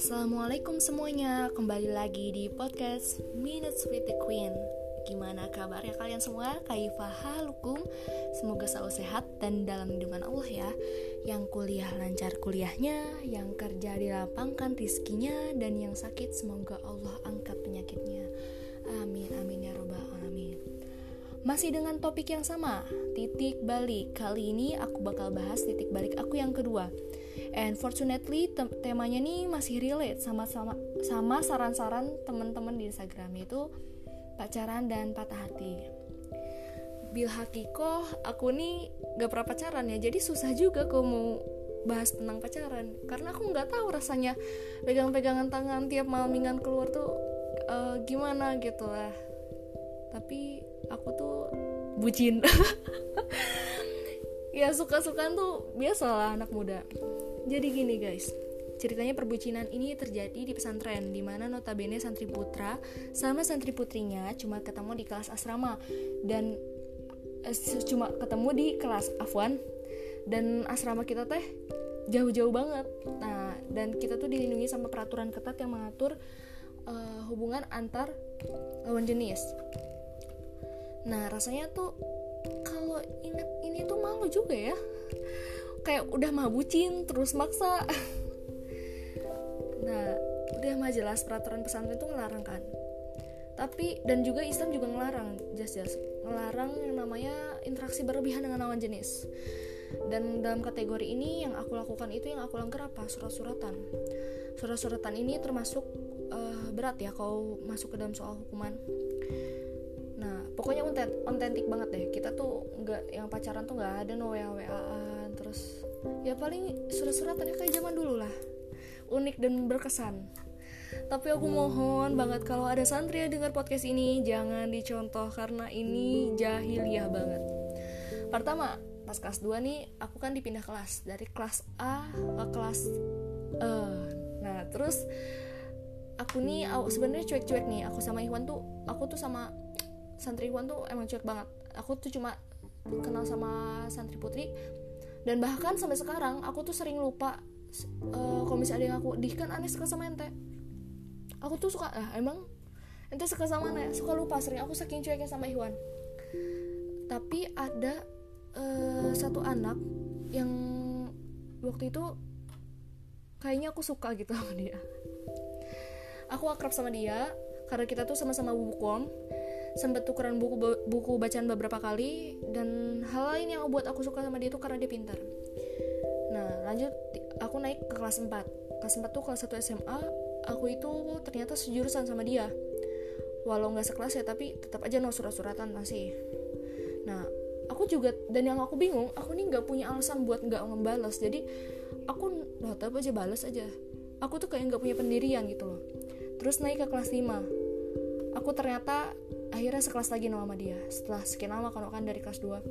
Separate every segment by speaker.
Speaker 1: Assalamualaikum semuanya, kembali lagi di podcast Minutes with the Queen Gimana kabarnya kalian semua? Kaifah halukum Semoga selalu sehat dan dalam lindungan Allah ya Yang kuliah lancar kuliahnya Yang kerja dilapangkan rizkinya Dan yang sakit semoga Allah angkat penyakitnya Amin, amin ya robbal alamin masih dengan topik yang sama, titik balik. Kali ini aku bakal bahas titik balik aku yang kedua. And fortunately tem temanya nih masih relate sama sama sama saran-saran teman-teman di Instagram itu pacaran dan patah hati. Bil hakiko aku nih gak pernah pacaran ya, jadi susah juga kok mau bahas tentang pacaran. Karena aku nggak tahu rasanya pegang-pegangan tangan tiap malam mingguan keluar tuh uh, gimana gitu lah. Tapi aku tuh bucin. Ya suka-sukaan tuh biasalah anak muda jadi gini guys. Ceritanya perbucinan ini terjadi di pesantren di mana notabene santri putra sama santri putrinya cuma ketemu di kelas asrama dan eh, cuma ketemu di kelas afwan. Dan asrama kita teh jauh-jauh banget. Nah, dan kita tuh dilindungi sama peraturan ketat yang mengatur uh, hubungan antar lawan jenis. Nah rasanya tuh kalau inget ini tuh malu juga ya kayak udah mah bucin terus maksa. Nah udah mah jelas peraturan pesantren itu ngelarang kan. Tapi dan juga Islam juga ngelarang jelas-jelas ngelarang yang namanya interaksi berlebihan dengan lawan jenis. Dan dalam kategori ini yang aku lakukan itu yang aku langgar apa? Surat-suratan. Surat-suratan ini termasuk uh, berat ya kalau masuk ke dalam soal hukuman. Pokoknya ontentik banget deh. Kita tuh nggak yang pacaran tuh nggak ada no wa waan terus ya paling surat-suratan ya kayak zaman dulu lah. Unik dan berkesan. Tapi aku mohon banget kalau ada santri yang dengar podcast ini jangan dicontoh karena ini jahiliyah banget. Pertama pas kelas 2 nih aku kan dipindah kelas dari kelas A ke kelas E. Nah terus aku nih sebenarnya cuek-cuek nih aku sama Iwan tuh aku tuh sama santriwan tuh emang cuek banget. Aku tuh cuma kenal sama santri putri dan bahkan sampai sekarang aku tuh sering lupa uh, kalau misalnya ada yang aku dih kan aneh suka sama ente. Aku tuh suka ah emang ente suka sama aneh suka lupa sering aku saking cueknya sama Iwan. Tapi ada uh, satu anak yang waktu itu kayaknya aku suka gitu sama dia. Aku akrab sama dia karena kita tuh sama-sama bubukom sempat tukeran buku buku bacaan beberapa kali dan hal lain yang buat aku suka sama dia tuh karena dia pintar. Nah lanjut aku naik ke kelas 4 kelas 4 tuh kelas 1 SMA aku itu ternyata sejurusan sama dia. Walau nggak sekelas ya tapi tetap aja no surat-suratan masih. Nah aku juga dan yang aku bingung aku nih nggak punya alasan buat nggak ngebales. Jadi aku lah tetap aja balas aja. Aku tuh kayak nggak punya pendirian gitu loh. Terus naik ke kelas 5 aku ternyata akhirnya sekelas lagi sama dia. Setelah sekian lama kan kan dari kelas 2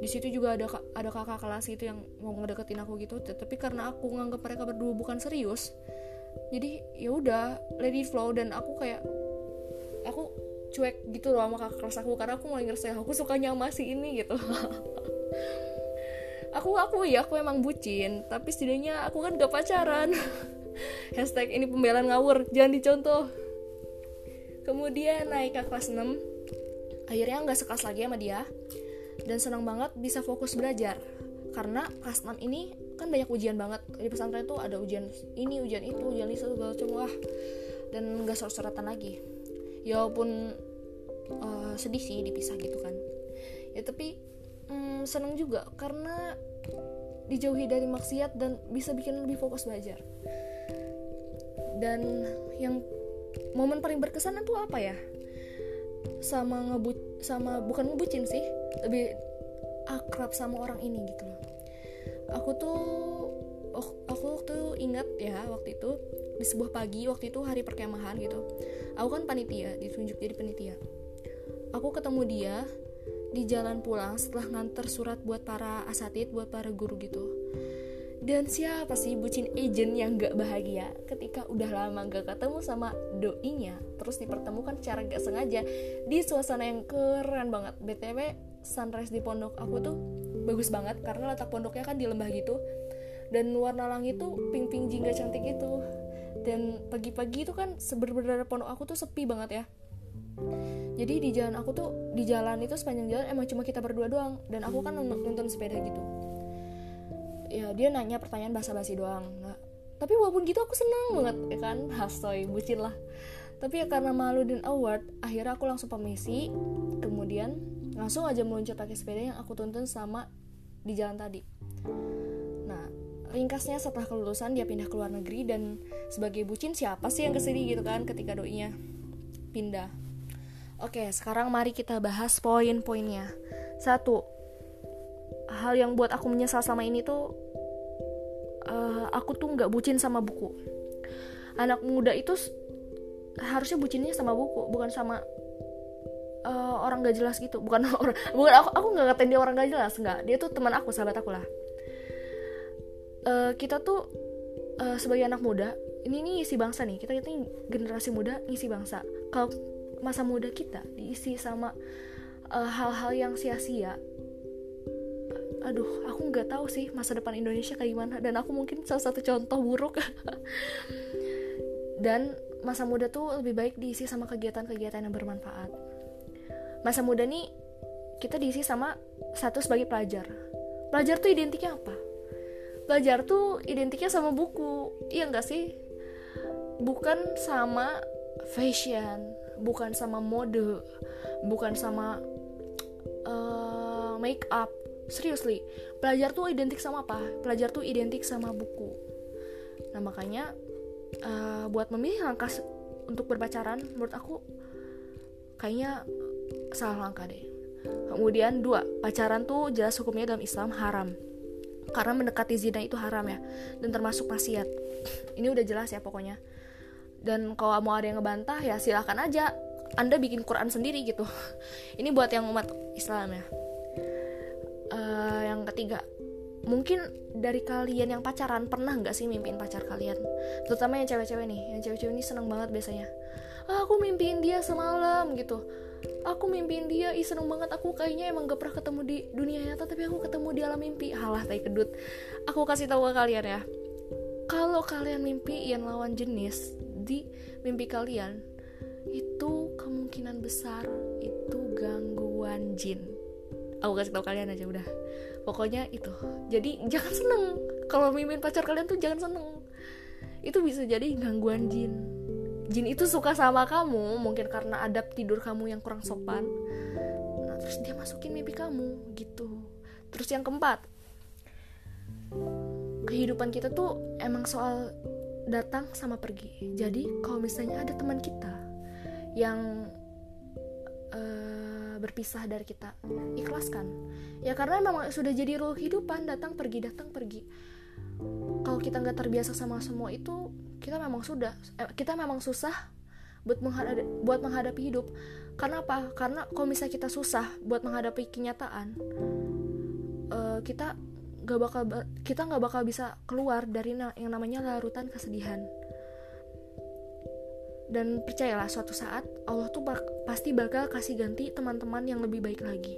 Speaker 1: di situ juga ada ada kakak kelas itu yang mau ngedeketin aku gitu. Tapi karena aku nganggap mereka berdua bukan serius jadi ya udah it flow. Dan aku kayak aku cuek gitu loh sama kakak kelas aku karena aku mulai ngerasa aku sukanya sama si ini gitu aku aku ya aku emang bucin tapi setidaknya aku kan gak pacaran. Hashtag ini pembelaan ngawur. Jangan dicontoh kemudian naik ke kelas 6 akhirnya nggak sekelas lagi sama dia. Dan senang banget bisa fokus belajar. Karena kelas 6 ini kan banyak ujian banget. Di pesantren itu ada ujian ini ujian itu ujian itu segala macam. Wah dan nggak surat-suratan lagi. Ya walaupun uh, sedih sih dipisah gitu kan. Ya tapi mm, seneng juga karena dijauhi dari maksiat dan bisa bikin lebih fokus belajar. Dan yang momen paling berkesan itu apa ya? Sama ngebut sama bukan ngebucin sih lebih akrab sama orang ini gitu loh. Aku tuh aku tuh ingat ya waktu itu di sebuah pagi waktu itu hari perkemahan gitu. Aku kan panitia ditunjuk jadi panitia. Aku ketemu dia di jalan pulang setelah nganter surat buat para asatid buat para guru gitu dan siapa sih bucin agent yang gak bahagia? Ketika udah lama gak ketemu sama doinya terus dipertemukan secara gak sengaja di suasana yang keren banget. Btw sunrise di pondok aku tuh bagus banget karena letak pondoknya kan di lembah gitu. Dan warna langit tuh pink pink jingga cantik itu. Dan pagi-pagi itu kan sebenarnya pondok aku tuh sepi banget ya. Jadi di jalan aku tuh di jalan itu sepanjang jalan emang cuma kita berdua doang. Dan aku kan nonton sepeda gitu ya dia nanya pertanyaan basa-basi doang. Nah, tapi walaupun gitu aku senang banget ya kan? Hastoy bucin lah. Tapi ya karena malu dan awkward akhirnya aku langsung permisi. Kemudian langsung aja meluncur pakai sepeda yang aku tuntun sama di jalan tadi. Nah ringkasnya setelah kelulusan dia pindah ke luar negeri dan sebagai bucin siapa sih yang ke sini gitu kan ketika doinya pindah. Oke sekarang mari kita bahas poin-poinnya. Satu hal yang buat aku menyesal sama ini tuh uh, aku tuh nggak bucin sama buku. Anak muda itu harusnya bucinnya sama buku bukan sama uh, orang gak jelas gitu. Bukan orang bukan aku aku nggak ngatain dia orang gak jelas nggak. Dia tuh teman aku sahabat aku lah. Uh, kita tuh uh, sebagai anak muda ini nih isi bangsa nih. Kita ini generasi muda isi bangsa. Kalau masa muda kita diisi sama hal-hal uh, yang sia-sia aduh aku nggak tahu sih masa depan Indonesia kayak gimana dan aku mungkin salah satu contoh buruk dan masa muda tuh lebih baik diisi sama kegiatan-kegiatan yang bermanfaat. Masa muda nih kita diisi sama satu sebagai pelajar. Pelajar tuh identiknya apa? Pelajar tuh identiknya sama buku, iya nggak sih? Bukan sama fashion, bukan sama mode, bukan sama uh, make up. Seriously, pelajar tuh identik sama apa? Pelajar tuh identik sama buku. Nah makanya uh, buat memilih langkah untuk berpacaran menurut aku kayaknya salah langkah deh. Kemudian dua pacaran tuh jelas hukumnya dalam Islam haram. Karena mendekati zina itu haram ya dan termasuk maksiat. Ini udah jelas ya pokoknya. Dan kalau mau ada yang ngebantah ya silahkan aja. Anda bikin Quran sendiri gitu. Ini buat yang umat Islam ya uh, yang ketiga mungkin dari kalian yang pacaran pernah nggak sih mimpiin pacar kalian? Terutama yang cewek-cewek nih yang cewek-cewek ini seneng banget biasanya. Ah, aku mimpiin dia semalam gitu. Aku mimpiin dia ih seneng banget. Aku kayaknya emang gak pernah ketemu di dunia nyata tapi aku ketemu di alam mimpi. Halah tai kedut. Aku kasih tahu ke kalian ya. Kalau kalian mimpi yang lawan jenis di mimpi kalian itu kemungkinan besar itu gangguan jin aku kasih tahu kalian aja udah. Pokoknya itu. Jadi jangan seneng. Kalau mimin pacar kalian tuh jangan seneng. Itu bisa jadi gangguan jin. Jin itu suka sama kamu mungkin karena adab tidur kamu yang kurang sopan. Nah terus dia masukin mimpi kamu gitu. Terus yang keempat kehidupan kita tuh emang soal datang sama pergi. Jadi kalau misalnya ada teman kita yang berpisah dari kita. Ikhlaskan. Ya karena memang sudah jadi rule kehidupan datang pergi datang pergi. Kalau kita nggak terbiasa sama semua itu kita memang sudah eh, kita memang susah buat menghadapi buat menghadapi hidup. Karena apa? Karena kalau misalnya kita susah buat menghadapi kenyataan uh, kita nggak bakal kita nggak bakal bisa keluar dari yang namanya larutan kesedihan dan percayalah suatu saat Allah tuh pasti bakal kasih ganti teman-teman yang lebih baik lagi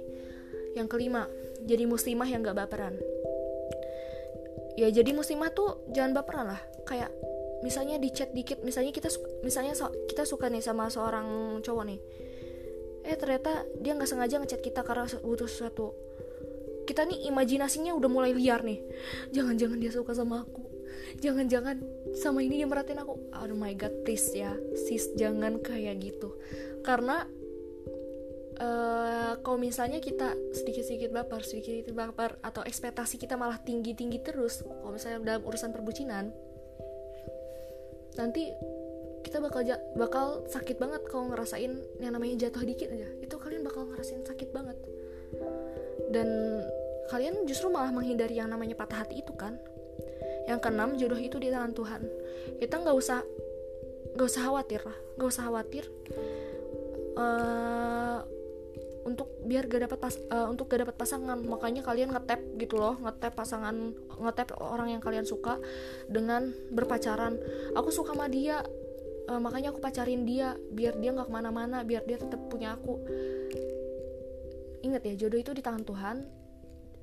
Speaker 1: yang kelima, jadi muslimah yang gak baperan. Ya jadi muslimah tuh jangan baperan lah. Kayak misalnya di chat dikit, misalnya kita misalnya so, kita suka nih sama seorang cowok nih. Eh ternyata dia nggak sengaja ngechat kita karena butuh sesuatu. Kita nih imajinasinya udah mulai liar nih. Jangan-jangan dia suka sama aku. Jangan-jangan sama ini dia merhatiin aku. Oh my god, please ya, sis jangan kayak gitu. Karena Uh, kalau misalnya kita sedikit-sedikit baper, sedikit-sedikit baper atau ekspektasi kita malah tinggi-tinggi terus, kalau misalnya dalam urusan perbucinan, nanti kita bakal bakal sakit banget kalau ngerasain yang namanya jatuh dikit aja. Itu kalian bakal ngerasain sakit banget. Dan kalian justru malah menghindari yang namanya patah hati itu kan. Yang keenam, jodoh itu di tangan Tuhan. Kita nggak usah nggak usah khawatir lah, nggak usah khawatir. Uh, untuk biar gak dapat pas uh, untuk gak dapat pasangan makanya kalian ngetap gitu loh ngetap pasangan ngetap orang yang kalian suka dengan berpacaran aku suka sama dia uh, makanya aku pacarin dia biar dia nggak ke mana-mana biar dia tetap punya aku ingat ya jodoh itu di tangan Tuhan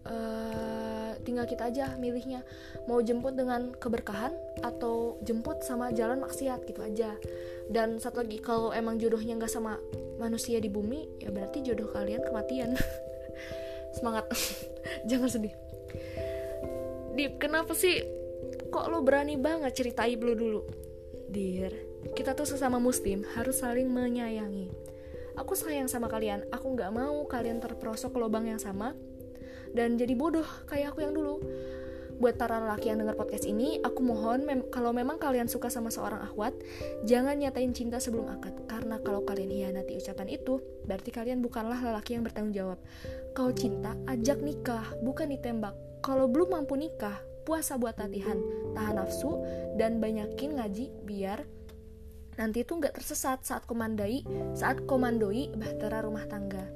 Speaker 1: uh, tinggal kita aja milihnya. Mau jemput dengan keberkahan atau jemput sama jalan maksiat gitu aja. Dan satu lagi kalau emang jodohnya nggak sama manusia di bumi ya berarti jodoh kalian kematian. Semangat. Jangan sedih. Dip kenapa sih kok lo berani banget ceritain lu dulu? Dir. Kita tuh sesama muslim harus saling menyayangi. Aku sayang sama kalian. Aku nggak mau kalian terperosok ke lubang yang sama dan jadi bodoh kayak aku yang dulu buat para lelaki yang dengar podcast ini, aku mohon mem kalau memang kalian suka sama seorang akhwat, jangan nyatain cinta sebelum akad. Karena kalau kalian hianati ucapan itu, berarti kalian bukanlah lelaki yang bertanggung jawab. Kalau cinta, ajak nikah, bukan ditembak. Kalau belum mampu nikah, puasa buat latihan, tahan nafsu, dan banyakin ngaji biar nanti itu nggak tersesat saat komandai, saat komandoi bahtera rumah tangga.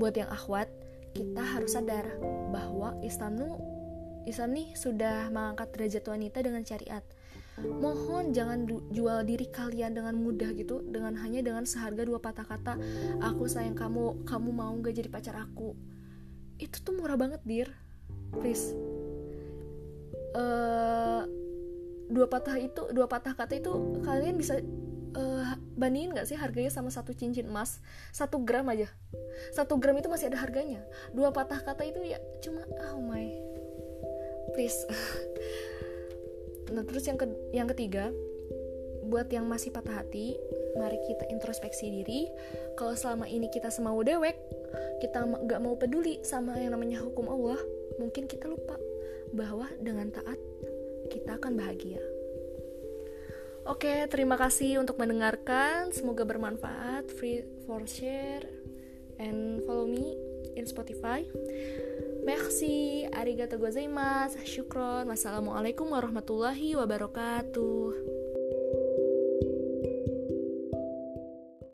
Speaker 1: Buat yang akhwat, kita harus sadar bahwa Islam Islam nih sudah mengangkat derajat wanita dengan syariat. Mohon jangan jual diri kalian dengan mudah gitu dengan hanya dengan seharga dua patah kata aku sayang kamu, kamu mau gak jadi pacar aku. Itu tuh murah banget, dir. Please. Uh, dua patah itu, dua patah kata itu kalian bisa uh, bandingin gak sih harganya sama satu cincin emas? Satu gram aja. Satu gram itu masih ada harganya. Dua patah kata itu ya cuma oh my. Please. Nah terus yang ke yang ketiga buat yang masih patah hati mari kita introspeksi diri. Kalau selama ini kita semau dewek kita nggak mau peduli sama yang namanya hukum Allah mungkin kita lupa bahwa dengan taat kita akan bahagia Oke, terima kasih untuk mendengarkan. Semoga bermanfaat. Free for share and follow me in Spotify. Merci, arigato gozaimasu, syukron. Wassalamualaikum warahmatullahi wabarakatuh.